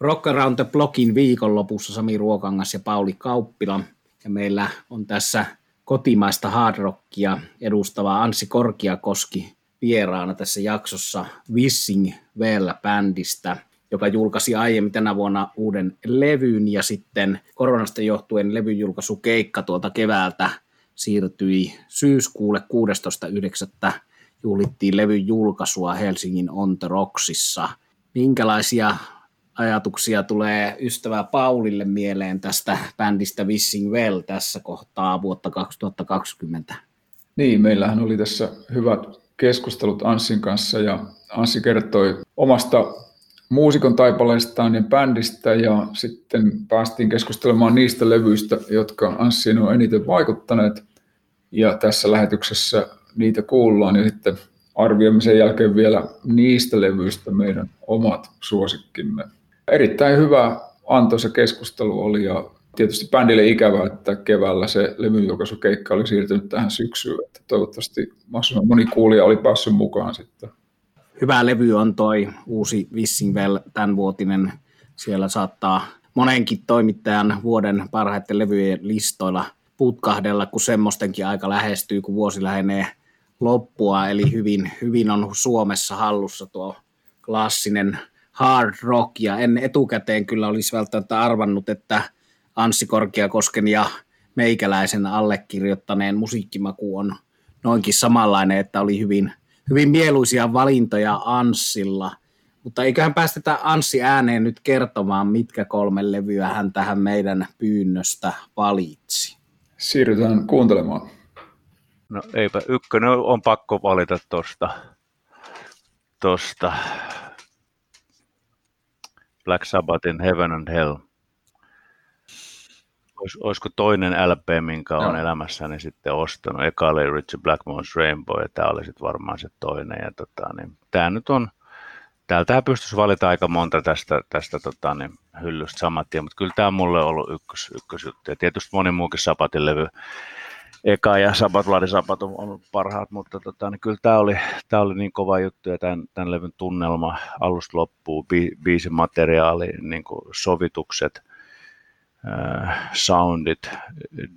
Rock Around the Blockin viikonlopussa Sami Ruokangas ja Pauli Kauppila. Ja meillä on tässä kotimaista hard rockia edustava Anssi Korkiakoski vieraana tässä jaksossa Wissing Well-bändistä, joka julkaisi aiemmin tänä vuonna uuden levyn ja sitten koronasta johtuen levyjulkaisukeikka tuolta keväältä siirtyi syyskuulle 16.9. juhlittiin levyn julkaisua Helsingin On The Rocksissa. Minkälaisia ajatuksia tulee ystävä Paulille mieleen tästä bändistä Wissing Well tässä kohtaa vuotta 2020? Niin, meillähän oli tässä hyvät keskustelut Anssin kanssa ja Anssi kertoi omasta muusikon taipaleistaan ja bändistä ja sitten päästiin keskustelemaan niistä levyistä, jotka Anssiin on eniten vaikuttaneet ja tässä lähetyksessä niitä kuullaan ja sitten arvioimme sen jälkeen vielä niistä levyistä meidän omat suosikkimme. Erittäin hyvä antoisa keskustelu oli ja tietysti bändille ikävä, että keväällä se levyjulkaisukeikka oli siirtynyt tähän syksyyn. Että toivottavasti mahdollisimman moni kuulija oli päässyt mukaan sitten. Hyvä levy on toi uusi Wissingwell tämänvuotinen. Siellä saattaa monenkin toimittajan vuoden parhaiten levyjen listoilla putkahdella, kun semmoistenkin aika lähestyy, kun vuosi lähenee loppua. Eli hyvin, hyvin on Suomessa hallussa tuo klassinen hard rock, ja en etukäteen kyllä olisi välttämättä arvannut, että Anssi Korkeakosken ja meikäläisen allekirjoittaneen musiikkimaku on noinkin samanlainen, että oli hyvin, hyvin mieluisia valintoja Anssilla. Mutta eiköhän päästetä Anssi ääneen nyt kertomaan, mitkä kolme levyä hän tähän meidän pyynnöstä valitsi. Siirrytään kuuntelemaan. No eipä, ykkönen on pakko valita tuosta tosta Black Sabbathin Heaven and Hell. Olis, olisiko toinen LP, minkä olen no. elämässäni sitten ostanut. Eka oli Richard Blackmore's Rainbow ja tämä oli sitten varmaan se toinen. Ja tota, niin, tämä nyt on, täältä pystyisi valita aika monta tästä, tästä tota, niin, hyllystä samat tien, mutta kyllä tämä on mulle ollut ykkös, ykkösjuttu. Ja tietysti moni muukin Sabatin levy eka ja Sabat Vladi Sabat on ollut parhaat, mutta tota, niin kyllä tämä oli, tämä oli niin kova juttu ja tämän, tämän levyn tunnelma alusta loppuu, bi, biisin materiaali, niin kuin sovitukset, äh, soundit,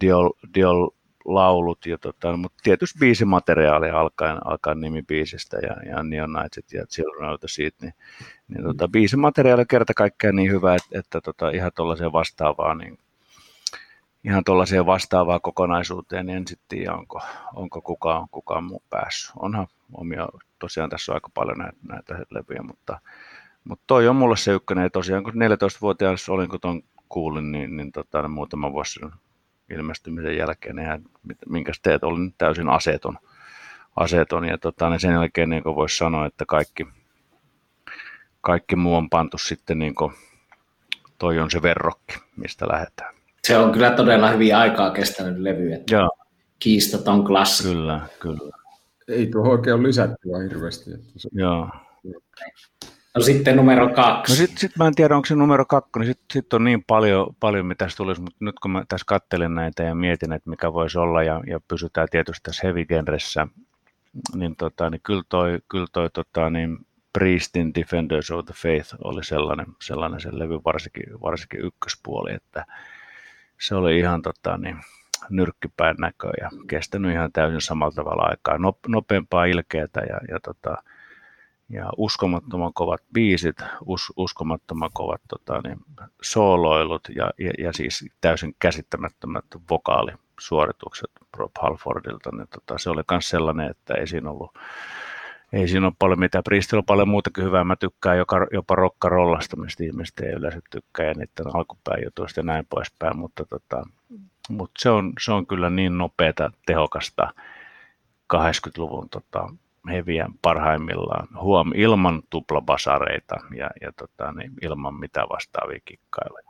diol, diol laulut, ja tota, mutta tietysti biisimateriaali alkaen, alkaen nimibiisistä ja, ja Neon Nightsit ja Children of the Seed, niin, niin tota, biisimateriaali kerta kaikkiaan niin hyvä, että, että tota, ihan tuollaiseen vastaavaa niin ihan tuollaiseen vastaavaan kokonaisuuteen, niin en sitten tiedä, onko, onko kukaan, kukaan muu päässyt. Onhan omia, tosiaan tässä on aika paljon näitä, näitä levyjä, mutta, mutta toi on mulle se ykkönen, ja tosiaan kun 14-vuotias olin, kun tuon kuulin, niin, niin tota, muutama vuosi ilmestymisen jälkeen, niin minkä teet, olin täysin aseton, aseton ja tota, niin sen jälkeen niin voisi sanoa, että kaikki, kaikki muu on pantu sitten, niin kuin, toi on se verrokki, mistä lähdetään. Se on kyllä todella hyvin aikaa kestänyt levy, että Joo. kiistaton klassi. Kyllä, kyllä. Ei tuo oikein ole lisättyä hirveästi. Että se... Joo. No sitten numero kaksi. No sitten sit mä en tiedä, onko se numero kaksi, niin sitten sit on niin paljon, paljon mitä tässä tulisi, mutta nyt kun mä tässä kattelin näitä ja mietin, että mikä voisi olla, ja, ja pysytään tietysti tässä heavy genressä, niin, tota, niin kyllä toi, kyllä toi tota, niin Priestin Defenders of the Faith oli sellainen, sellainen se levy, varsinkin, varsinkin ykköspuoli, että, se oli ihan tota, niin, nyrkkipäin näköä ja kestänyt ihan täysin samalla tavalla aikaa. No, nopeampaa ilkeätä ja, ja, tota, ja uskomattoman kovat biisit, us, uskomattoman kovat tota, niin, sooloilut ja, ja, ja, siis täysin käsittämättömät vokaalisuoritukset Rob Halfordilta. Niin, tota, se oli myös sellainen, että ei siinä ollut ei siinä ole paljon mitään. Priestillä on paljon muutakin hyvää. Mä tykkään joka, jopa rokkarollasta, mistä ihmiset ei yleensä tykkää ja niiden alkupään jutuista ja näin poispäin, mutta, tota, mutta se, on, se on kyllä niin nopeata, tehokasta 80-luvun tota, heviä parhaimmillaan. Huom, ilman tuplabasareita ja, ja tota, niin, ilman mitä vastaavia kikkailuja.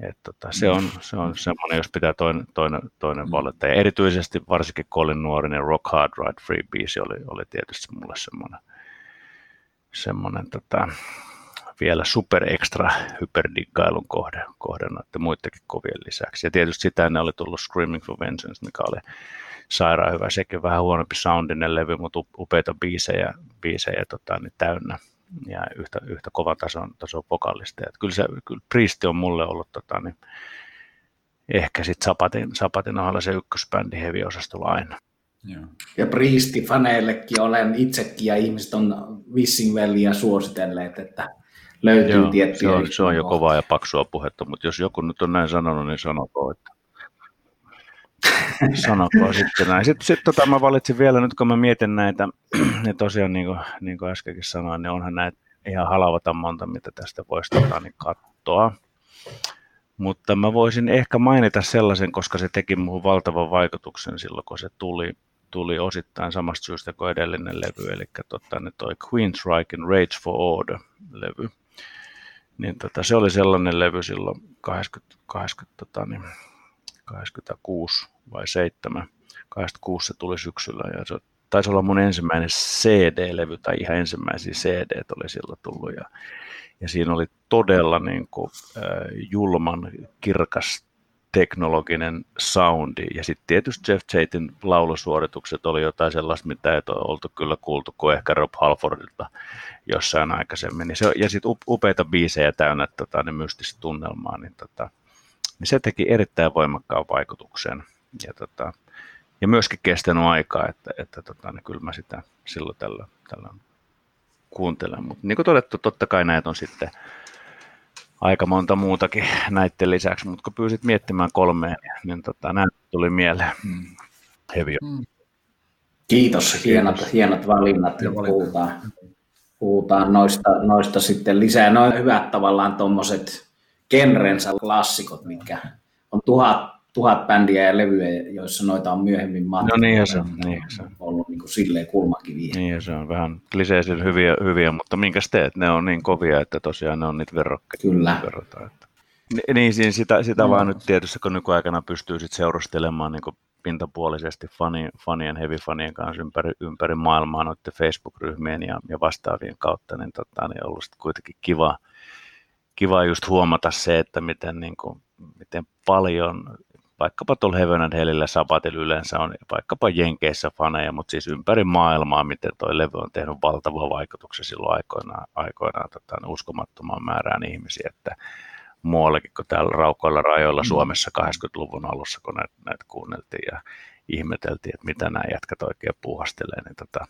Et tota, se on, se on semmoinen, jos pitää toinen, toinen, toinen valita. Ja erityisesti varsinkin Colin Nuorinen Rock Hard Ride Free biisi oli, oli tietysti mulle semmoinen, semmoinen tota, vielä super extra hyperdiggailun kohde, kohde noiden muidenkin kovien lisäksi. Ja tietysti sitä ne oli tullut Screaming for Vengeance, mikä oli sairaan hyvä. Sekin vähän huonompi soundinen levy, mutta upeita biisejä, biisejä tota, niin täynnä, ja yhtä, yhtä kova tason, tason vokallista. Että kyllä, se, kyllä Priesti on mulle ollut tota, niin ehkä sitten Sapatin, Sapatin ohella se ykkösbändi heavy-osastolla aina. Joo. Ja Priesti-faneillekin olen itsekin ja ihmiset on Wissingvellia suositelleet, että löytyy Joo, tiettyjä. Se on, se on jo kovaa ja paksua puhetta, mutta jos joku nyt on näin sanonut, niin sanokoon, että sanokoon sitten näin. Sitten, sitten tota, mä valitsin vielä, nyt kun mä mietin näitä, niin tosiaan niin kuin, niin kuin äskenkin sanoin, niin onhan näitä ihan halavata monta, mitä tästä voisi tota, niin katsoa. Mutta mä voisin ehkä mainita sellaisen, koska se teki muuhun valtavan vaikutuksen silloin, kun se tuli, tuli osittain samasta syystä kuin edellinen levy, eli tota, ne toi Queenstrike Rage for Order-levy. Niin tota, se oli sellainen levy silloin 80, 80, tota, niin, 86 vai 7. 86 se tuli syksyllä ja se taisi olla mun ensimmäinen CD-levy tai ihan ensimmäisiä CD oli silloin tullut ja, ja siinä oli todella niin kuin, äh, julman kirkas teknologinen soundi. Ja sitten tietysti Jeff Chatin laulusuoritukset oli jotain sellaista, mitä ei ole oltu kyllä kuultu kuin ehkä Rob Halfordilta jossain aikaisemmin. Ja, se, ja sitten upeita biisejä täynnä tota, niin mystistä tunnelmaa, niin, tota, niin se teki erittäin voimakkaan vaikutuksen. Ja, tota, ja myöskin kestänyt aikaa, että, että tota, niin kyllä mä sitä silloin tällä, tällä kuuntelen. Mutta niin kuin todettu, totta kai näitä on sitten aika monta muutakin näiden lisäksi, mutta kun pyysit miettimään kolmeen, niin tota, näin tuli mieleen. Mm. Heavy. Mm. Kiitos, hienot, Kiitos. hienot valinnat ja puhutaan, puhutaan noista, noista sitten lisää. Noin hyvät tavallaan tuommoiset genrensä klassikot, mitkä on tuhat tuhat bändiä ja levyjä, joissa noita on myöhemmin matkalla. No niin se on. Niin, se on. ollut niin kuin silleen kulmakiviä. Niin se on vähän kliseisen hyviä, hyviä, mutta minkäs teet? Ne on niin kovia, että tosiaan ne on niitä verrokkeja. Kyllä. Verrataan, että. Niin, siinä sitä, sitä no. vaan nyt tietysti, kun nykyaikana pystyy sit seurustelemaan niin pintapuolisesti fani, fanien, heavy-fanien kanssa ympäri, ympäri maailmaa noiden Facebook-ryhmien ja, ja vastaavien kautta, niin, tota, niin on ollut kuitenkin kiva, kiva just huomata se, että miten, niin kuin, miten paljon vaikkapa tuolla Heaven and Hellillä Sabatilla yleensä on vaikkapa Jenkeissä faneja, mutta siis ympäri maailmaa, miten tuo levy on tehnyt valtavan vaikutuksen silloin aikoinaan, aikoinaan tota, uskomattomaan määrään ihmisiä, että muuallekin kuin täällä raukoilla rajoilla mm. Suomessa 80-luvun alussa, kun näitä, näitä kuunneltiin ja ihmeteltiin, että mitä nämä jätkät oikein puuhastelee, niin tota,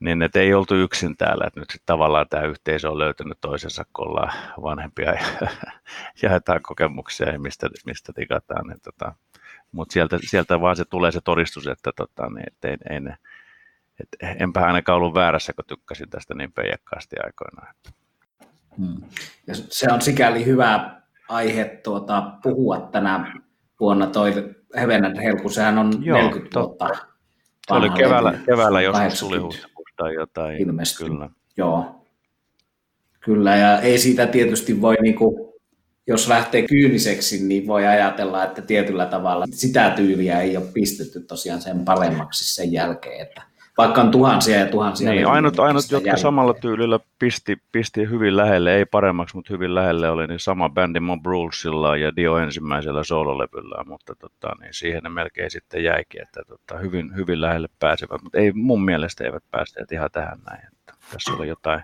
niin että ei oltu yksin täällä, että nyt sitten tavallaan tämä yhteisö on löytänyt toisensa, kun ollaan vanhempia ja jaetaan kokemuksia ja mistä, mistä tigataan. Niin tota, Mutta sieltä, sieltä vaan se tulee se todistus, että tota, niin, et ei, ei ne, et enpä ainakaan ollut väärässä, kun tykkäsin tästä niin peijakkaasti aikoinaan. Hmm. Ja se on sikäli hyvä aihe tuota, puhua tänä vuonna toi Heaven Helku, sehän on Joo, 40 totta. vuotta. Se oli keväällä, keväällä joskus tuli tai jotain. Ilmestyi. Kyllä. Joo. Kyllä, ja ei siitä tietysti voi, niin kuin, jos lähtee kyyniseksi, niin voi ajatella, että tietyllä tavalla sitä tyyliä ei ole pistetty tosiaan sen paremmaksi sen jälkeen, että vaikka on tuhansia ja tuhansia. Niin, ainut, ainut jotka jälkeen. samalla tyylillä pisti, pisti hyvin lähelle, ei paremmaksi, mutta hyvin lähelle oli niin sama bändi Mob Rulesilla ja Dio ensimmäisellä soololevyllä, mutta tota, niin siihen ne melkein sitten jäikin, että tota, hyvin, hyvin lähelle pääsevät, mutta ei mun mielestä eivät päässeet ihan tähän näin. Että tässä oli jotain,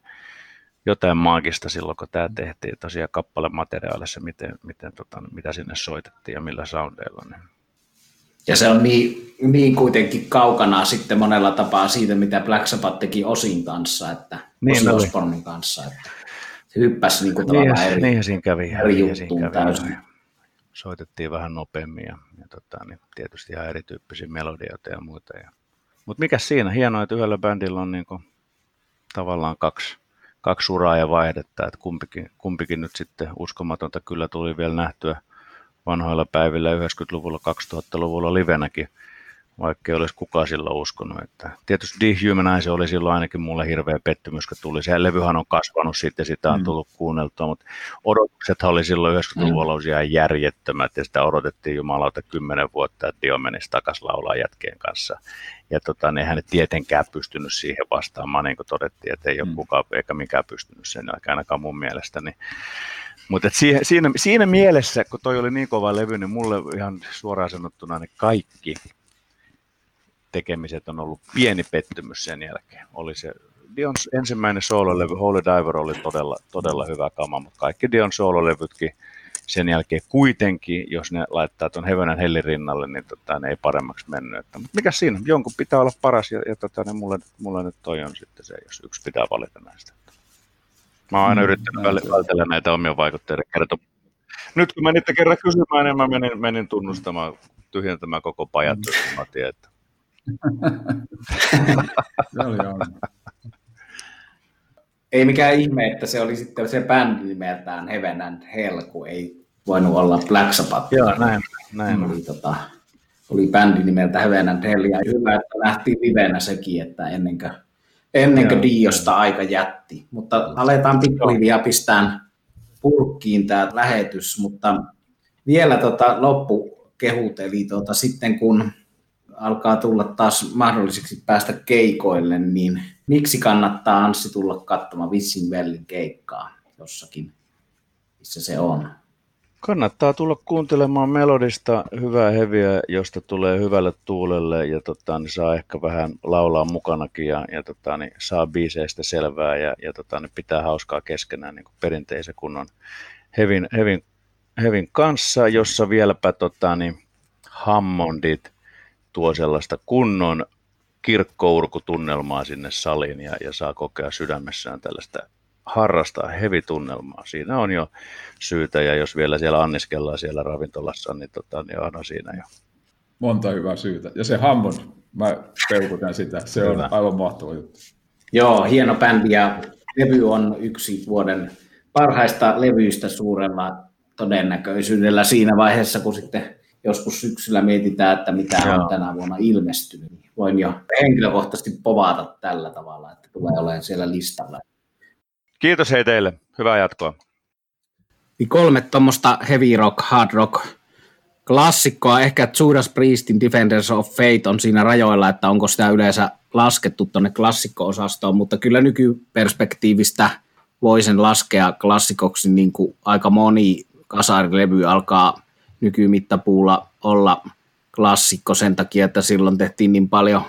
jotain maagista silloin, kun tämä tehtiin tosiaan kappalemateriaalissa, miten, miten, tota, mitä sinne soitettiin ja millä soundeilla. Niin ja se on niin, niin kuitenkin kaukana sitten monella tapaa siitä, mitä Black Sabbath teki Osin kanssa, että niin Osbornin kanssa, että se hyppäsi niin kuin niin, eri, niin siinä kävi, eri niin juttuun kävi, täysin. Soitettiin vähän nopeammin ja, ja tota, niin tietysti ihan erityyppisiä melodioita ja muita. Ja, mutta mikä siinä? Hienoa, että yhdellä bändillä on niin kuin, tavallaan kaksi, kaksi uraa ja vaihdetta, että kumpikin, kumpikin nyt sitten uskomatonta kyllä tuli vielä nähtyä – vanhoilla päivillä 90-luvulla, 2000-luvulla livenäkin, vaikka ei olisi kukaan silloin uskonut. Että tietysti Dehumanize oli silloin ainakin mulle hirveä pettymys, kun tuli. Se levyhän on kasvanut sitten, sitä on mm. tullut kuunneltua, mutta odotukset oli silloin 90-luvulla mm. ihan järjettömät, ja sitä odotettiin jumalauta kymmenen vuotta, että Dio menisi takaisin laulaa jätkeen kanssa. Ja tota, ne eihän ne tietenkään pystynyt siihen vastaamaan, niin kuin todettiin, että ei ole mm. kukaan eikä mikään pystynyt sen, ainakaan mun mielestä. Niin mutta siinä, siinä, siinä mielessä, kun toi oli niin kova levy, niin mulle ihan suoraan sanottuna ne kaikki tekemiset on ollut pieni pettymys sen jälkeen. Oli se Dions ensimmäinen soololevy Holy Diver oli todella, todella hyvä kama, mutta kaikki Dion soololevytkin sen jälkeen kuitenkin, jos ne laittaa tuon Heaven Hellin rinnalle, niin tota, ne ei paremmaksi mennyt. Että, mutta mikä siinä? Jonkun pitää olla paras ja, ja tota, ne mulle, mulle nyt toi on sitten se, jos yksi pitää valita näistä. Mä oon aina mm, yrittänyt vältellä näitä omia vaikutteiden kertoa. Nyt kun menitte kerran kysymään, niin mä menin, menin tunnustamaan, tyhjentämään koko pajat, mm. mä tiedän, että ei mikään ihme, että se oli sitten se bändi nimeltään Heaven and Hell, kun ei voinut olla Black Sabbath. Joo, näin. näin. Oli, tota, oli bändi nimeltä Heaven and Hell, ja hyvä, että nähtiin livenä sekin, että ennen kuin, ennen kuin Diosta aika jätti. Mutta aletaan pikkuhiljaa pistään purkkiin tämä lähetys, mutta vielä tota loppukehut, eli tota, sitten kun alkaa tulla taas mahdolliseksi päästä keikoille, niin miksi kannattaa Anssi tulla katsomaan Vissin Vellin keikkaa jossakin, missä se on? Kannattaa tulla kuuntelemaan melodista hyvää heviä, josta tulee hyvälle tuulelle ja tota, niin saa ehkä vähän laulaa mukanakin ja, ja tota, niin saa biiseistä selvää ja, ja tota, niin pitää hauskaa keskenään niin perinteisen kunnon hevin, hevin, hevin kanssa, jossa vieläpä tota, niin Hammondit tuo sellaista kunnon kirkkourkutunnelmaa sinne saliin ja, ja saa kokea sydämessään tällaista harrastaa hevitunnelmaa. Siinä on jo syytä, ja jos vielä siellä anniskellaan siellä ravintolassa, niin, tota, niin on siinä jo. Monta hyvää syytä. Ja se Hammond, mä peukutan sitä, se Hyvä. on aivan mahtava juttu. Joo, hieno bändi, ja levy on yksi vuoden parhaista levyistä suurella todennäköisyydellä siinä vaiheessa, kun sitten joskus syksyllä mietitään, että mitä Joo. on tänä vuonna ilmestynyt, niin voin jo henkilökohtaisesti povata tällä tavalla, että tulee olemaan siellä listalla. Kiitos hei teille. Hyvää jatkoa. Niin kolme tuommoista heavy rock, hard rock klassikkoa. Ehkä Judas Priestin Defenders of Fate on siinä rajoilla, että onko sitä yleensä laskettu tuonne klassikko-osastoon, mutta kyllä nykyperspektiivistä voi sen laskea klassikoksi, niin kuin aika moni kasarilevy alkaa nykymittapuulla olla klassikko sen takia, että silloin tehtiin niin paljon,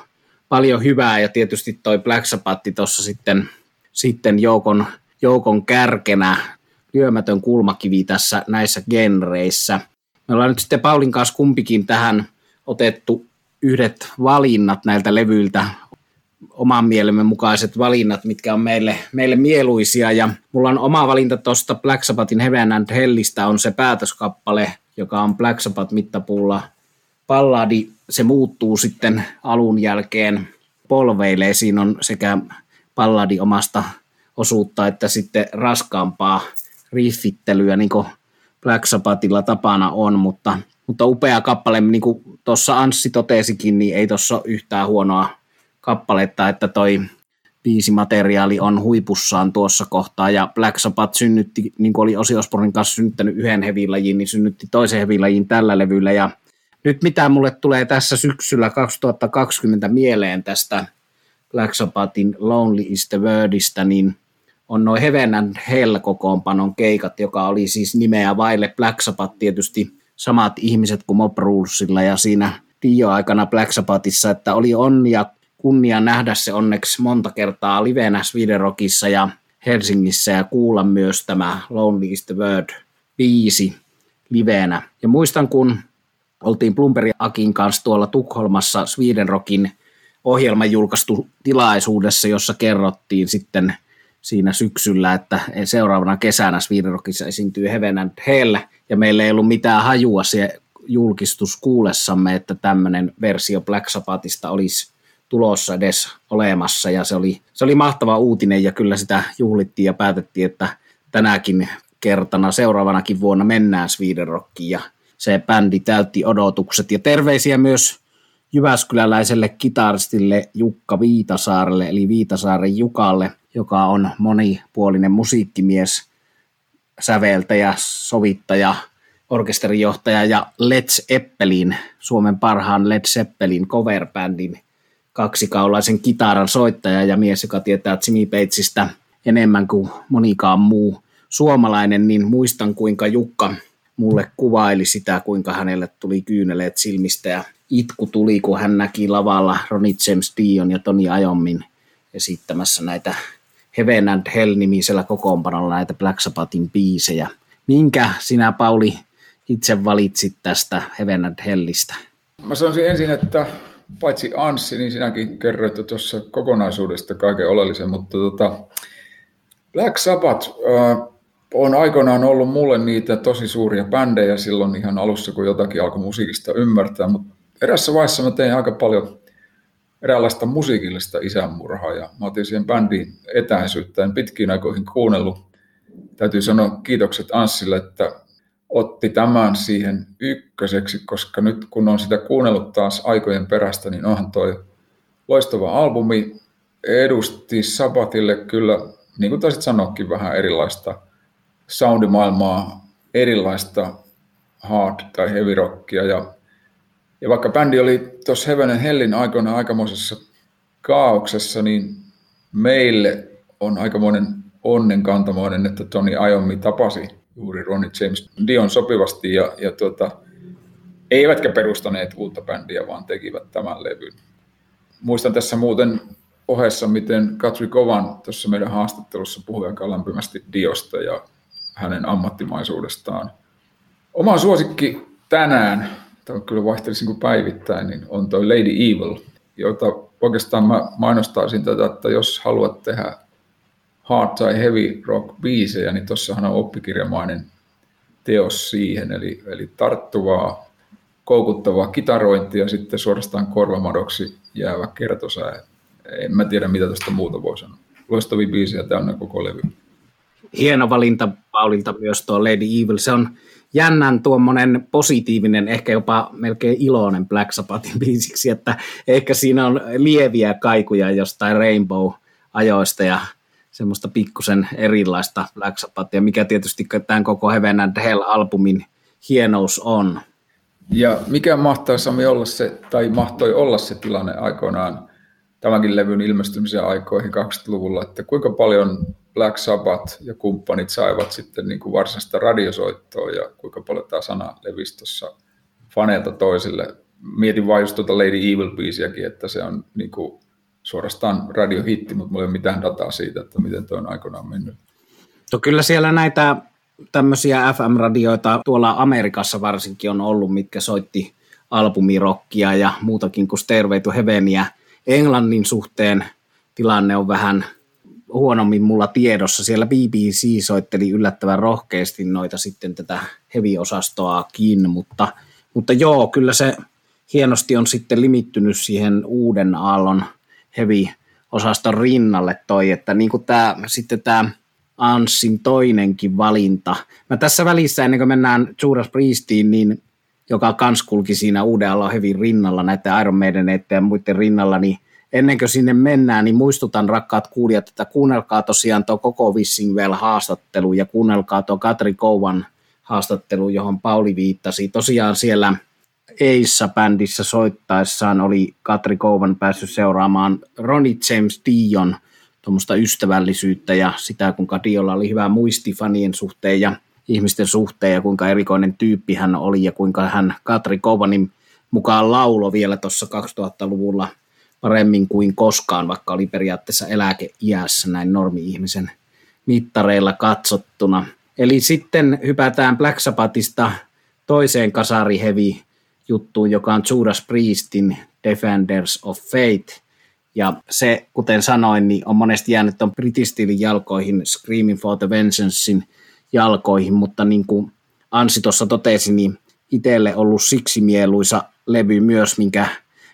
paljon hyvää ja tietysti toi Black Sabbath tuossa sitten, sitten joukon, joukon kärkenä lyömätön kulmakivi tässä näissä genreissä. Me ollaan nyt sitten Paulin kanssa kumpikin tähän otettu yhdet valinnat näiltä levyiltä, oman mielemme mukaiset valinnat, mitkä on meille, meille mieluisia. Ja mulla on oma valinta tuosta Black Sabbathin Heaven and Hellistä on se päätöskappale, joka on Black Sabbath mittapuulla palladi. Se muuttuu sitten alun jälkeen polveille. Siinä on sekä palladi omasta osuutta että sitten raskaampaa riffittelyä, niin kuin Black Sabbathilla tapana on, mutta, mutta upea kappale, niin kuin tuossa Anssi totesikin, niin ei tuossa yhtään huonoa kappaletta, että toi materiaali on huipussaan tuossa kohtaa, ja Black Sabbath synnytti, niin kuin oli Osi Osbornin kanssa synnyttänyt yhden hevilajin, niin synnytti toisen hevilajin tällä levyllä, ja nyt mitä mulle tulee tässä syksyllä 2020 mieleen tästä Black Sabbathin Lonely is the Wordista, niin on noin Heaven and Hell kokoonpanon keikat, joka oli siis nimeä vaille. Black Sabbath tietysti samat ihmiset kuin Mob Rulesilla ja siinä Dio-aikana Black Sabbathissa, että oli onnia kunnia nähdä se onneksi monta kertaa livenä Sweden Rockissa ja Helsingissä ja kuulla myös tämä Lonely is the Word biisi livenä. Ja muistan, kun oltiin Plumperi Akin kanssa tuolla Tukholmassa Sweden Rockin ohjelman julkaistu tilaisuudessa, jossa kerrottiin sitten siinä syksyllä, että seuraavana kesänä Sweden Rockissa esiintyy Heaven and Hell, ja meillä ei ollut mitään hajua se julkistus kuulessamme, että tämmöinen versio Black Sabbathista olisi tulossa edes olemassa. Ja se oli, se oli mahtava uutinen ja kyllä sitä juhlittiin ja päätettiin, että tänäkin kertana seuraavanakin vuonna mennään Sweden ja se bändi täytti odotukset. Ja terveisiä myös Jyväskyläläiselle kitaristille Jukka Viitasaarelle eli Viitasaaren Jukalle, joka on monipuolinen musiikkimies, säveltäjä, sovittaja, orkesterijohtaja ja Led Zeppelin, Suomen parhaan Led Zeppelin cover-bändin kaksikaulaisen kitaran soittaja ja mies, joka tietää Jimmy Batesista enemmän kuin monikaan muu suomalainen, niin muistan kuinka Jukka mulle kuvaili sitä, kuinka hänelle tuli kyyneleet silmistä ja itku tuli, kun hän näki lavalla Ronnie James Dion ja Tony Iommin esittämässä näitä Heaven and Hell-nimisellä kokoonpanolla näitä Black Sabbathin biisejä. Minkä sinä, Pauli, itse valitsit tästä Heaven and Hellistä? Mä sanoisin ensin, että paitsi Anssi, niin sinäkin kerroit tuossa kokonaisuudesta kaiken oleellisen, mutta tota, Black Sabbath äh, on aikoinaan ollut mulle niitä tosi suuria bändejä silloin ihan alussa, kun jotakin alkoi musiikista ymmärtää, mutta erässä vaiheessa mä tein aika paljon eräänlaista musiikillista isänmurhaa ja mä otin siihen bändiin etäisyyttä, en pitkiin aikoihin kuunnellut. Täytyy sanoa kiitokset Anssille, että otti tämän siihen ykköseksi, koska nyt kun on sitä kuunnellut taas aikojen perästä, niin onhan toi loistava albumi. Edusti Sabatille kyllä, niin kuin taisit sanoakin, vähän erilaista soundimaailmaa, erilaista hard tai heavy rockia. Ja, ja vaikka bändi oli tuossa Heaven Hellin aikoina aikamoisessa kaauksessa, niin meille on aikamoinen onnenkantamoinen, että Tony Iommi tapasi juuri Ronnie James Dion sopivasti ja, ja tuota, eivätkä perustaneet uutta bändiä, vaan tekivät tämän levyn. Muistan tässä muuten ohessa, miten Katri Kovan tuossa meidän haastattelussa puhui aika lämpimästi Diosta ja hänen ammattimaisuudestaan. Oma suosikki tänään, tämä kyllä vaihtelisin kuin päivittäin, niin on toi Lady Evil, jota oikeastaan mä mainostaisin tätä, että jos haluat tehdä hard tai heavy rock biisejä, niin tuossahan on oppikirjamainen teos siihen, eli, eli tarttuvaa, koukuttavaa kitarointia ja sitten suorastaan korvamadoksi jäävä kertosää. En mä tiedä, mitä tästä muuta voi sanoa. Loistavia biisejä täynnä koko levy. Hieno valinta Paulilta myös tuo Lady Evil. Se on jännän tuommoinen positiivinen, ehkä jopa melkein iloinen Black Sabbathin biisiksi, että ehkä siinä on lieviä kaikuja jostain Rainbow-ajoista ja semmoista pikkusen erilaista Black Sabbathia, mikä tietysti tämän koko Heaven and Hell-albumin hienous on. Ja mikä mahtaa Sami olla se, tai mahtoi olla se tilanne aikoinaan tämänkin levyn ilmestymisen aikoihin 20-luvulla, että kuinka paljon Black Sabbath ja kumppanit saivat sitten niin kuin varsinaista radiosoittoa ja kuinka paljon tämä sana levisi tuossa faneilta toisille. Mietin vain just tuota Lady Evil-biisiäkin, että se on niin kuin suorastaan radiohitti, mutta mulla ei ole mitään dataa siitä, että miten tuo on aikoinaan mennyt. No kyllä siellä näitä tämmöisiä FM-radioita tuolla Amerikassa varsinkin on ollut, mitkä soitti albumirokkia ja muutakin kuin Stairway to Heavenia. Englannin suhteen tilanne on vähän huonommin mulla tiedossa. Siellä BBC soitteli yllättävän rohkeasti noita sitten tätä heavy-osastoakin, mutta, mutta joo, kyllä se hienosti on sitten limittynyt siihen uuden aallon heavy-osaston rinnalle toi, että niin kuin tämä, sitten tämä Anssin toinenkin valinta. Mä tässä välissä, ennen kuin mennään Judas Priestiin, niin joka kans kulki siinä uuden heavy rinnalla näiden Iron Maiden ja muiden rinnalla, niin ennen kuin sinne mennään, niin muistutan rakkaat kuulijat, että kuunnelkaa tosiaan tuo koko Wissingwell haastattelu ja kuunnelkaa tuo Katri Kouvan haastattelu, johon Pauli viittasi. Tosiaan siellä Eissa-bändissä soittaessaan oli Katri Kouvan päässyt seuraamaan Ronnie James Dion tuommoista ystävällisyyttä ja sitä, kuinka Diolla oli hyvä muisti fanien suhteen ja ihmisten suhteen ja kuinka erikoinen tyyppi hän oli ja kuinka hän Katri Kouvanin mukaan laulo vielä tuossa 2000-luvulla – paremmin kuin koskaan, vaikka oli periaatteessa eläkeiässä näin normi-ihmisen mittareilla katsottuna. Eli sitten hypätään Black Sabbathista toiseen kasarihevi juttuun, joka on Judas Priestin Defenders of Faith. Ja se, kuten sanoin, niin on monesti jäänyt on British jalkoihin, Screaming for the Vengeancein jalkoihin, mutta niin kuin Ansi tuossa totesi, niin itselle ollut siksi mieluisa levy myös, minkä,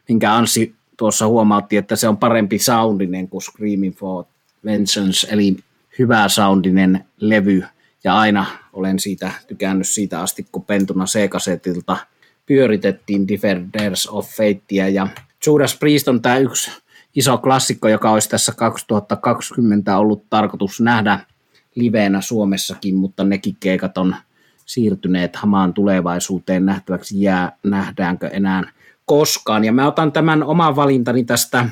minkä Ansi tuossa huomautti, että se on parempi soundinen kuin Screaming for Vengeance, eli hyvä soundinen levy, ja aina olen siitä tykännyt siitä asti, kun pentuna C-kasetilta pyöritettiin Defenders of Fateia, ja Judas Priest on tämä yksi iso klassikko, joka olisi tässä 2020 ollut tarkoitus nähdä liveenä Suomessakin, mutta nekin keikat on siirtyneet hamaan tulevaisuuteen nähtäväksi jää, nähdäänkö enää koskaan. Ja mä otan tämän oman valintani tästä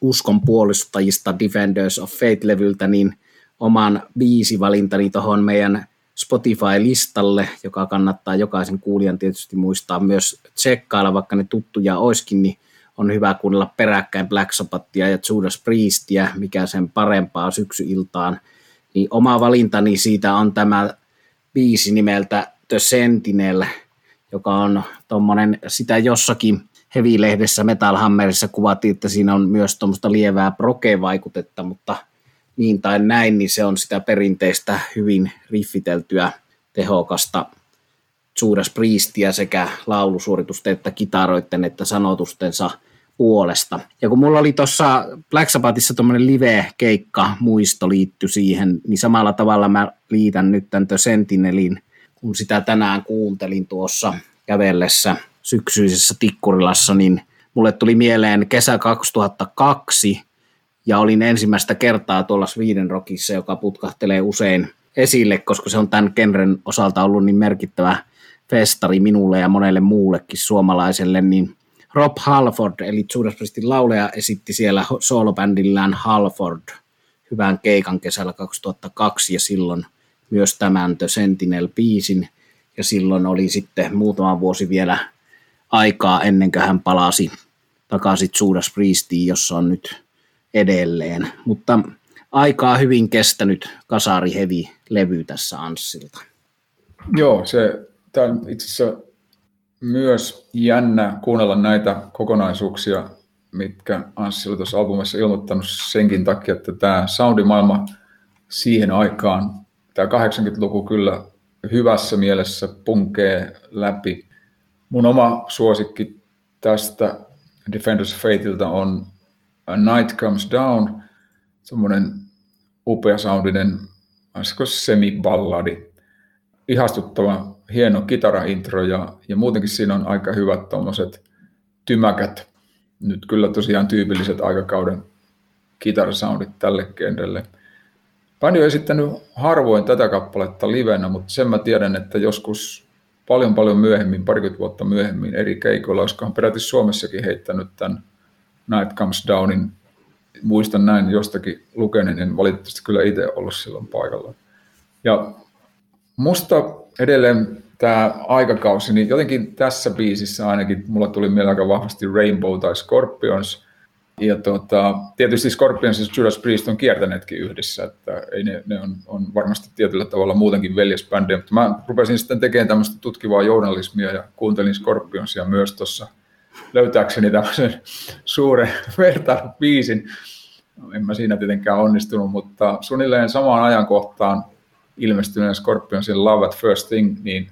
uskon puolustajista Defenders of Fate-levyltä, niin oman valintani tuohon meidän Spotify-listalle, joka kannattaa jokaisen kuulijan tietysti muistaa myös tsekkailla, vaikka ne tuttuja olisikin, niin on hyvä kuunnella peräkkäin Black Sabbathia ja Judas Priestia, mikä sen parempaa syksyiltaan. Niin oma valintani siitä on tämä biisi nimeltä The Sentinel, joka on tuommoinen, sitä jossakin Heavy-lehdessä Metal Hammerissa kuvattiin, että siinä on myös tuommoista lievää proke-vaikutetta, mutta niin tai näin, niin se on sitä perinteistä hyvin riffiteltyä, tehokasta Judas Priestia sekä laulusuoritusten että kitaroiden että sanotustensa puolesta. Ja kun mulla oli tuossa Black Sabbathissa tuommoinen live-keikka muisto liitty siihen, niin samalla tavalla mä liitän nyt tämän The Sentinelin, kun sitä tänään kuuntelin tuossa kävellessä syksyisessä Tikkurilassa, niin mulle tuli mieleen kesä 2002, ja olin ensimmäistä kertaa tuolla Sweden Rockissa, joka putkahtelee usein esille, koska se on tämän genren osalta ollut niin merkittävä festari minulle ja monelle muullekin suomalaiselle, niin Rob Halford, eli Judas Priestin lauleja, esitti siellä soolobändillään Halford hyvän keikan kesällä 2002, ja silloin myös tämän The Sentinel-biisin, ja silloin oli sitten muutama vuosi vielä aikaa ennen kuin hän palasi takaisin Judas Priestiin, jossa on nyt edelleen. Mutta aikaa hyvin kestänyt kasari hevi levy tässä Anssilta. Joo, se tämä on itse asiassa myös jännä kuunnella näitä kokonaisuuksia, mitkä Anssi oli tuossa albumissa ilmoittanut senkin takia, että tämä soundimaailma siihen aikaan, tämä 80-luku kyllä hyvässä mielessä punkee läpi. Mun oma suosikki tästä Defenders of Fateilta on Night Comes Down, semmoinen upea soundinen, olisiko semiballadi, ihastuttava hieno kitaraintro ja, ja muutenkin siinä on aika hyvät tuommoiset tymäkät, nyt kyllä tosiaan tyypilliset aikakauden kitarasoundit tälle genrelle. Bändi on esittänyt harvoin tätä kappaletta livenä, mutta sen mä tiedän, että joskus paljon paljon myöhemmin, parikymmentä vuotta myöhemmin eri keikoilla, olisikohan peräti Suomessakin heittänyt tämän Night Comes Downin. Muistan näin jostakin lukeneen, en valitettavasti kyllä itse ollut silloin paikalla. Ja musta edelleen tämä aikakausi, niin jotenkin tässä biisissä ainakin mulla tuli mieleen aika vahvasti Rainbow tai Scorpions. Ja tota, tietysti Scorpions ja Judas Priest on kiertäneetkin yhdessä, että ei ne, ne on, on, varmasti tietyllä tavalla muutenkin veljesbändejä, mutta mä rupesin sitten tekemään tämmöistä tutkivaa journalismia ja kuuntelin Scorpionsia myös tuossa löytääkseni tämmöisen suuren vertailubiisin. No, en mä siinä tietenkään onnistunut, mutta suunnilleen samaan ajankohtaan ilmestyneen Scorpionsin Love at First Thing, niin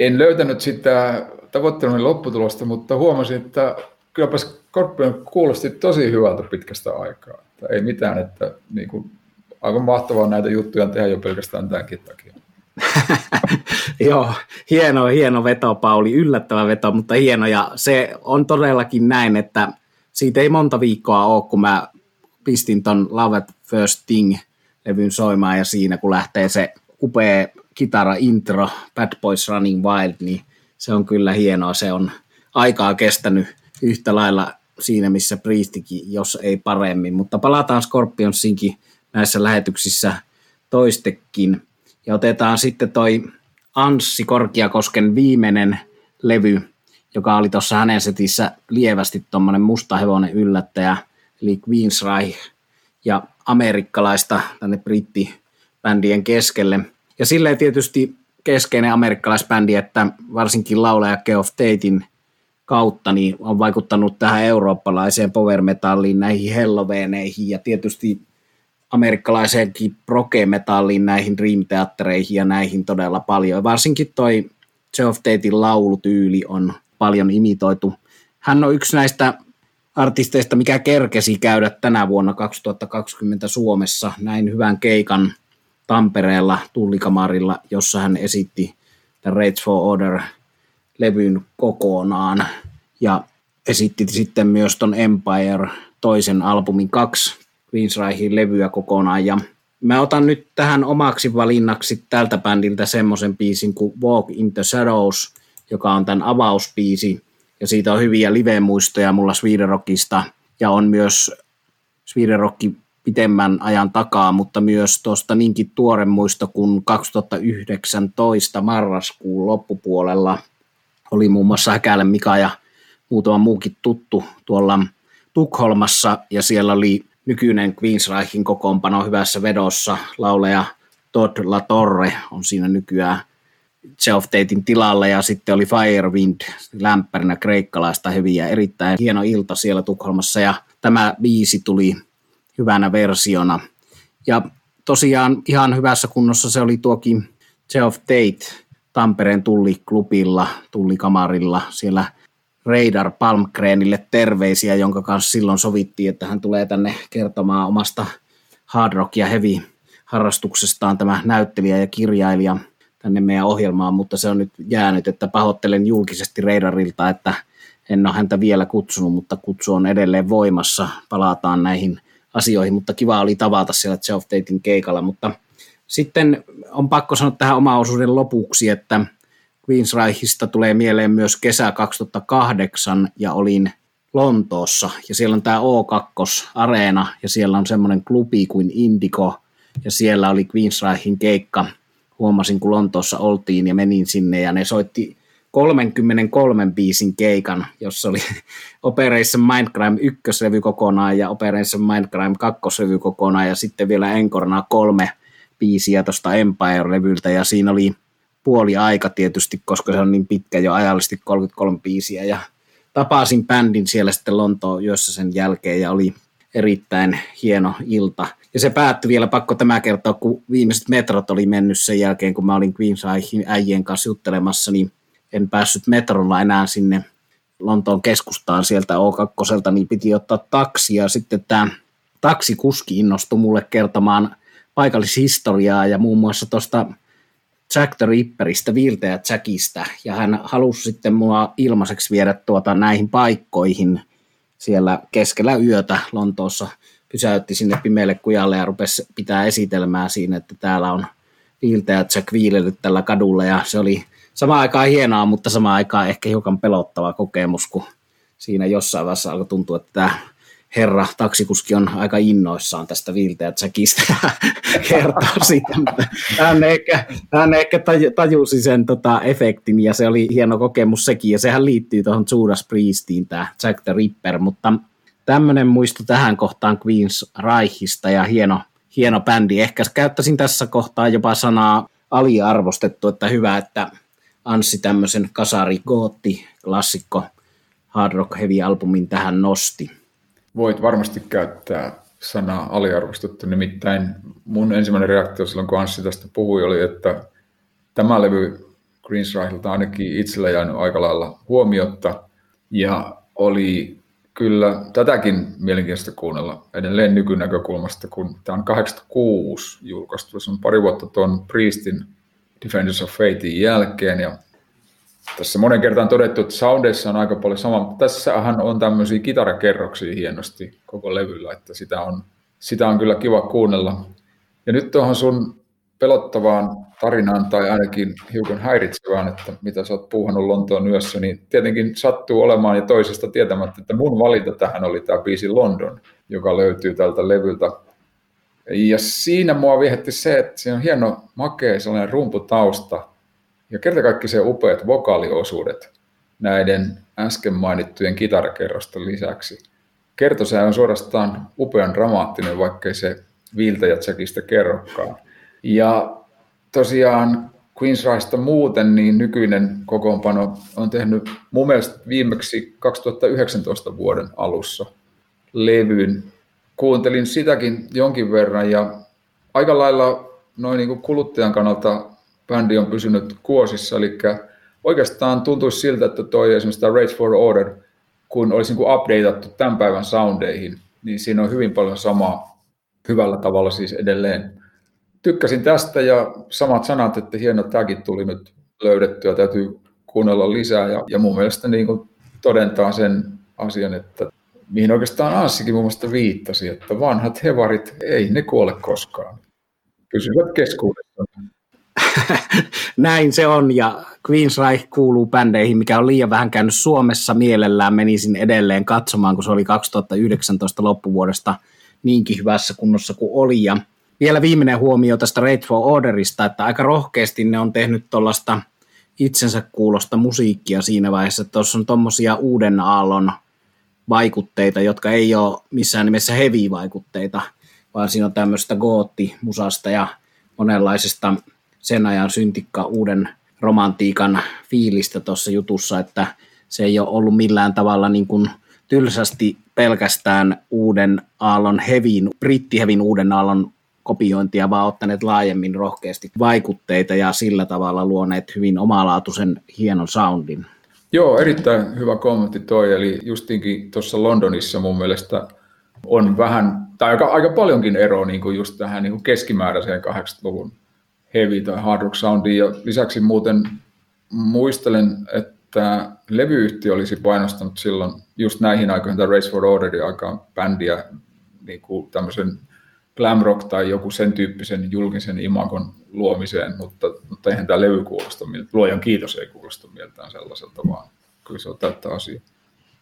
en löytänyt sitä tavoittelun lopputulosta, mutta huomasin, että kylläpä Scorpion kuulosti tosi hyvältä pitkästä aikaa. Että ei mitään, että niin kuin, aivan mahtavaa näitä juttuja tehdä jo pelkästään tämänkin takia. Joo, hieno, hieno veto Pauli, yllättävä veto, mutta hieno ja se on todellakin näin, että siitä ei monta viikkoa ole, kun mä pistin ton Love at First Thing levyn soimaan ja siinä kun lähtee se upea kitara intro Bad Boys Running Wild, niin se on kyllä hienoa. Se on aikaa kestänyt yhtä lailla siinä, missä Priestikin, jos ei paremmin. Mutta palataan Scorpionsinkin näissä lähetyksissä toistekin. Ja otetaan sitten toi Anssi Korkiakosken viimeinen levy, joka oli tuossa hänen setissä lievästi tuommoinen musta hevonen yllättäjä, eli Queensryche ja amerikkalaista tänne brittibändien keskelle. Ja silleen tietysti keskeinen amerikkalaisbändi, että varsinkin laulaja Geoff Tatein kautta niin on vaikuttanut tähän eurooppalaiseen power metalliin, näihin helloveeneihin ja tietysti amerikkalaiseenkin proke-metalliin, näihin dream teattereihin ja näihin todella paljon. Varsinkin toi Geoff Tatein laulutyyli on paljon imitoitu. Hän on yksi näistä artisteista, mikä kerkesi käydä tänä vuonna 2020 Suomessa näin hyvän keikan Tampereella Tullikamarilla, jossa hän esitti tämän Rage for Order-levyn kokonaan ja esitti sitten myös ton Empire toisen albumin kaksi Queensrychin levyä kokonaan. Ja Mä otan nyt tähän omaksi valinnaksi tältä bändiltä semmoisen biisin kuin Walk in the Shadows, joka on tämän avauspiisi, ja siitä on hyviä live-muistoja mulla Sweden Rockista, ja on myös Sweden Rocki pitemmän ajan takaa, mutta myös tuosta niinkin tuore muisto, kun 2019 marraskuun loppupuolella oli muun muassa Häkälän Mika ja muutama muukin tuttu tuolla Tukholmassa, ja siellä oli nykyinen Queensrychin kokoonpano hyvässä vedossa. Lauleja Todd Latorre on siinä nykyään Geoff Tatein tilalla ja sitten oli Firewind lämpärinä kreikkalaista heviä. Erittäin hieno ilta siellä Tukholmassa ja tämä biisi tuli hyvänä versiona. Ja tosiaan ihan hyvässä kunnossa se oli tuokin Geoff Tate Tampereen tulliklubilla, tullikamarilla siellä Radar Palmgrenille terveisiä, jonka kanssa silloin sovittiin, että hän tulee tänne kertomaan omasta hard rock ja heavy harrastuksestaan tämä näyttelijä ja kirjailija tänne meidän ohjelmaan, mutta se on nyt jäänyt, että pahoittelen julkisesti Radarilta, että en ole häntä vielä kutsunut, mutta kutsu on edelleen voimassa. Palataan näihin asioihin, mutta kiva oli tavata siellä Geoff Tatein keikalla, mutta sitten on pakko sanoa tähän oma osuuden lopuksi, että Queensrychista tulee mieleen myös kesä 2008 ja olin Lontoossa ja siellä on tämä O2-areena ja siellä on semmoinen klubi kuin Indigo ja siellä oli Queensrychin keikka. Huomasin, kun Lontoossa oltiin ja menin sinne ja ne soitti 33 biisin keikan, jossa oli Operation Mindcrime ykköslevy kokonaan ja Operation Mindcrime kakkoslevy kokonaan ja sitten vielä enkorna kolme biisiä tuosta Empire-levyltä ja siinä oli puoli aika tietysti, koska se on niin pitkä jo ajallisesti 33 biisiä ja tapasin bändin siellä sitten Lontoon yössä sen jälkeen ja oli erittäin hieno ilta. Ja se päättyi vielä, pakko tämä kertoa, kun viimeiset metrot oli mennyt sen jälkeen, kun mä olin Queen's äijien kanssa juttelemassa, niin en päässyt metrolla enää sinne Lontoon keskustaan sieltä O2, niin piti ottaa taksia. Sitten tämä taksikuski innostui mulle kertomaan paikallishistoriaa ja muun muassa tuosta Jack the Ripperistä, Viiltä Jackista, ja hän halusi sitten mua ilmaiseksi viedä tuota näihin paikkoihin siellä keskellä yötä Lontoossa. Pysäytti sinne pimeälle kujalle ja rupesi pitää esitelmää siinä, että täällä on Viiltä ja Jack viilellyt tällä kadulla, ja se oli samaan aikaan hienoa, mutta samaan aikaan ehkä hiukan pelottava kokemus, kun siinä jossain vaiheessa alkoi tuntua, että tämä herra taksikuski on aika innoissaan tästä viilteä ja kertoo siitä, mutta hän ehkä, hän ehkä tajusi sen tota, efektin ja se oli hieno kokemus sekin ja sehän liittyy tuohon Judas Priestiin tämä Jack the Ripper, mutta tämmöinen muisto tähän kohtaan Queens Reichista ja hieno, hieno bändi. Ehkä käyttäisin tässä kohtaa jopa sanaa aliarvostettu, että hyvä, että Anssi tämmöisen kasari klassikko hard rock heavy albumin tähän nosti voit varmasti käyttää sanaa aliarvostettu. Nimittäin mun ensimmäinen reaktio silloin, kun Anssi tästä puhui, oli, että tämä levy Greensrahilta ainakin itsellä jäänyt aika lailla huomiotta. Ja oli kyllä tätäkin mielenkiintoista kuunnella edelleen nykynäkökulmasta, kun tämä on 86 julkaistu. Se on pari vuotta tuon Priestin Defenders of Fatein jälkeen ja tässä monen kertaan todettu, että soundeissa on aika paljon sama, tässähän on tämmöisiä kitarakerroksia hienosti koko levyllä, että sitä on, sitä on kyllä kiva kuunnella. Ja nyt tuohon sun pelottavaan tarinaan tai ainakin hiukan häiritsevään, että mitä sä oot puuhannut Lontoon yössä, niin tietenkin sattuu olemaan ja toisesta tietämättä, että mun valinta tähän oli tämä biisi London, joka löytyy tältä levyltä. Ja siinä mua viehätti se, että siinä on hieno makea sellainen rumputausta, ja se upeat vokaaliosuudet näiden äsken mainittujen kitarakerrosten lisäksi. Kertosää on suorastaan upean dramaattinen, vaikkei se viiltä ja tsekistä kerrokaan. Ja tosiaan Queensrysta muuten, niin nykyinen kokoonpano on tehnyt mun mielestä viimeksi 2019 vuoden alussa levyn. Kuuntelin sitäkin jonkin verran ja aika lailla noin niin kuluttajan kannalta bändi on pysynyt kuosissa, eli oikeastaan tuntuisi siltä, että toi esimerkiksi tämä Rage for Order, kun olisi niin updateattu tämän päivän soundeihin, niin siinä on hyvin paljon samaa hyvällä tavalla siis edelleen. Tykkäsin tästä ja samat sanat, että hieno tämäkin tuli nyt löydettyä, täytyy kuunnella lisää ja, ja mun mielestä niin kuin todentaa sen asian, että mihin oikeastaan Anssikin mun mielestä viittasi, että vanhat hevarit, ei ne kuole koskaan. Pysyvät keskuudessa. Näin se on, ja Queensryche kuuluu bändeihin, mikä on liian vähän käynyt Suomessa. Mielellään menisin edelleen katsomaan, kun se oli 2019 loppuvuodesta niinkin hyvässä kunnossa kuin oli. Ja vielä viimeinen huomio tästä for Orderista, että aika rohkeasti ne on tehnyt tuollaista itsensä kuulosta musiikkia siinä vaiheessa, että tuossa on tuommoisia uuden aallon vaikutteita, jotka ei ole missään nimessä heavy-vaikutteita, vaan siinä on tämmöistä gootti-musasta ja monenlaisesta sen ajan syntikka uuden romantiikan fiilistä tuossa jutussa, että se ei ole ollut millään tavalla niin kuin tylsästi pelkästään uuden aallon hevin, brittihevin uuden aallon kopiointia, vaan ottaneet laajemmin rohkeasti vaikutteita ja sillä tavalla luoneet hyvin omalaatuisen hienon soundin. Joo, erittäin hyvä kommentti toi, eli justinkin tuossa Londonissa mun mielestä on vähän, tai aika, aika paljonkin eroa niin kuin just tähän niin kuin keskimääräiseen 80-luvun heavy tai hard rock soundiin, ja lisäksi muuten muistelen, että levyyhtiö olisi painostanut silloin just näihin aikoihin, tai Race for Orderin aikaan bändiä niin kuin tämmöisen glam rock tai joku sen tyyppisen julkisen imagon luomiseen, mutta, mutta eihän tämä levy kuulosta miltä. Luojan kiitos ei kuulosta miltään sellaiselta, vaan kyllä se on täyttä asia.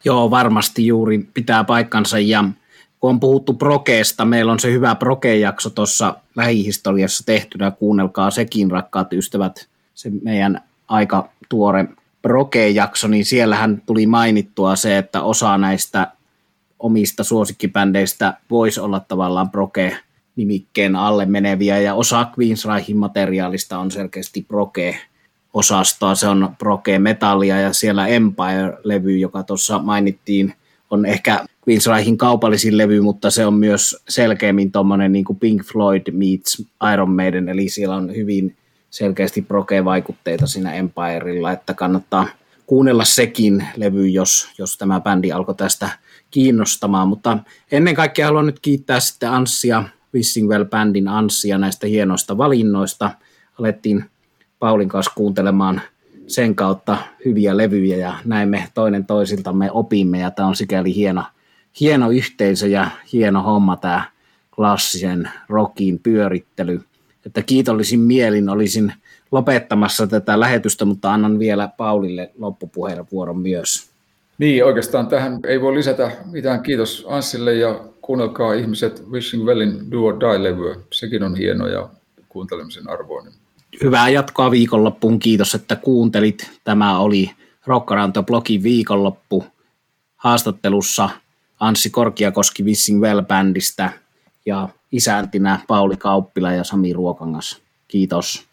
Joo, varmasti juuri pitää paikkansa ja kun on puhuttu prokeesta, meillä on se hyvä proke-jakso tuossa lähihistoriassa tehtynä, kuunnelkaa sekin rakkaat ystävät, se meidän aika tuore proke-jakso, niin siellähän tuli mainittua se, että osa näistä omista suosikkibändeistä voisi olla tavallaan proke nimikkeen alle meneviä. Ja osa Queensrychin materiaalista on selkeästi proke osastoa, se on proke metallia ja siellä Empire-levy, joka tuossa mainittiin, on ehkä Queensrychin kaupallisin levy, mutta se on myös selkeämmin tuommoinen niin Pink Floyd meets Iron Maiden, eli siellä on hyvin selkeästi proke-vaikutteita siinä Empirella, että kannattaa kuunnella sekin levy, jos, jos tämä bändi alkoi tästä kiinnostamaan, mutta ennen kaikkea haluan nyt kiittää sitten Anssia, Wissingwell Bandin Anssia näistä hienoista valinnoista. Alettiin Paulin kanssa kuuntelemaan sen kautta hyviä levyjä ja näemme toinen toisiltamme opimme ja tämä on sikäli hieno, hieno yhteisö ja hieno homma tämä klassisen rockin pyörittely. Että kiitollisin mielin olisin lopettamassa tätä lähetystä, mutta annan vielä Paulille loppupuheenvuoron myös. Niin, oikeastaan tähän ei voi lisätä mitään. Kiitos Anssille ja kuunnelkaa ihmiset Wishing Wellin Do or Die-levyä. Sekin on hieno ja kuuntelemisen arvoinen. Hyvää jatkoa viikonloppuun. Kiitos, että kuuntelit. Tämä oli Rock Around the Blogin viikonloppu haastattelussa Anssi Korkiakoski Wishing Well-bändistä ja isäntinä Pauli Kauppila ja Sami Ruokangas. Kiitos.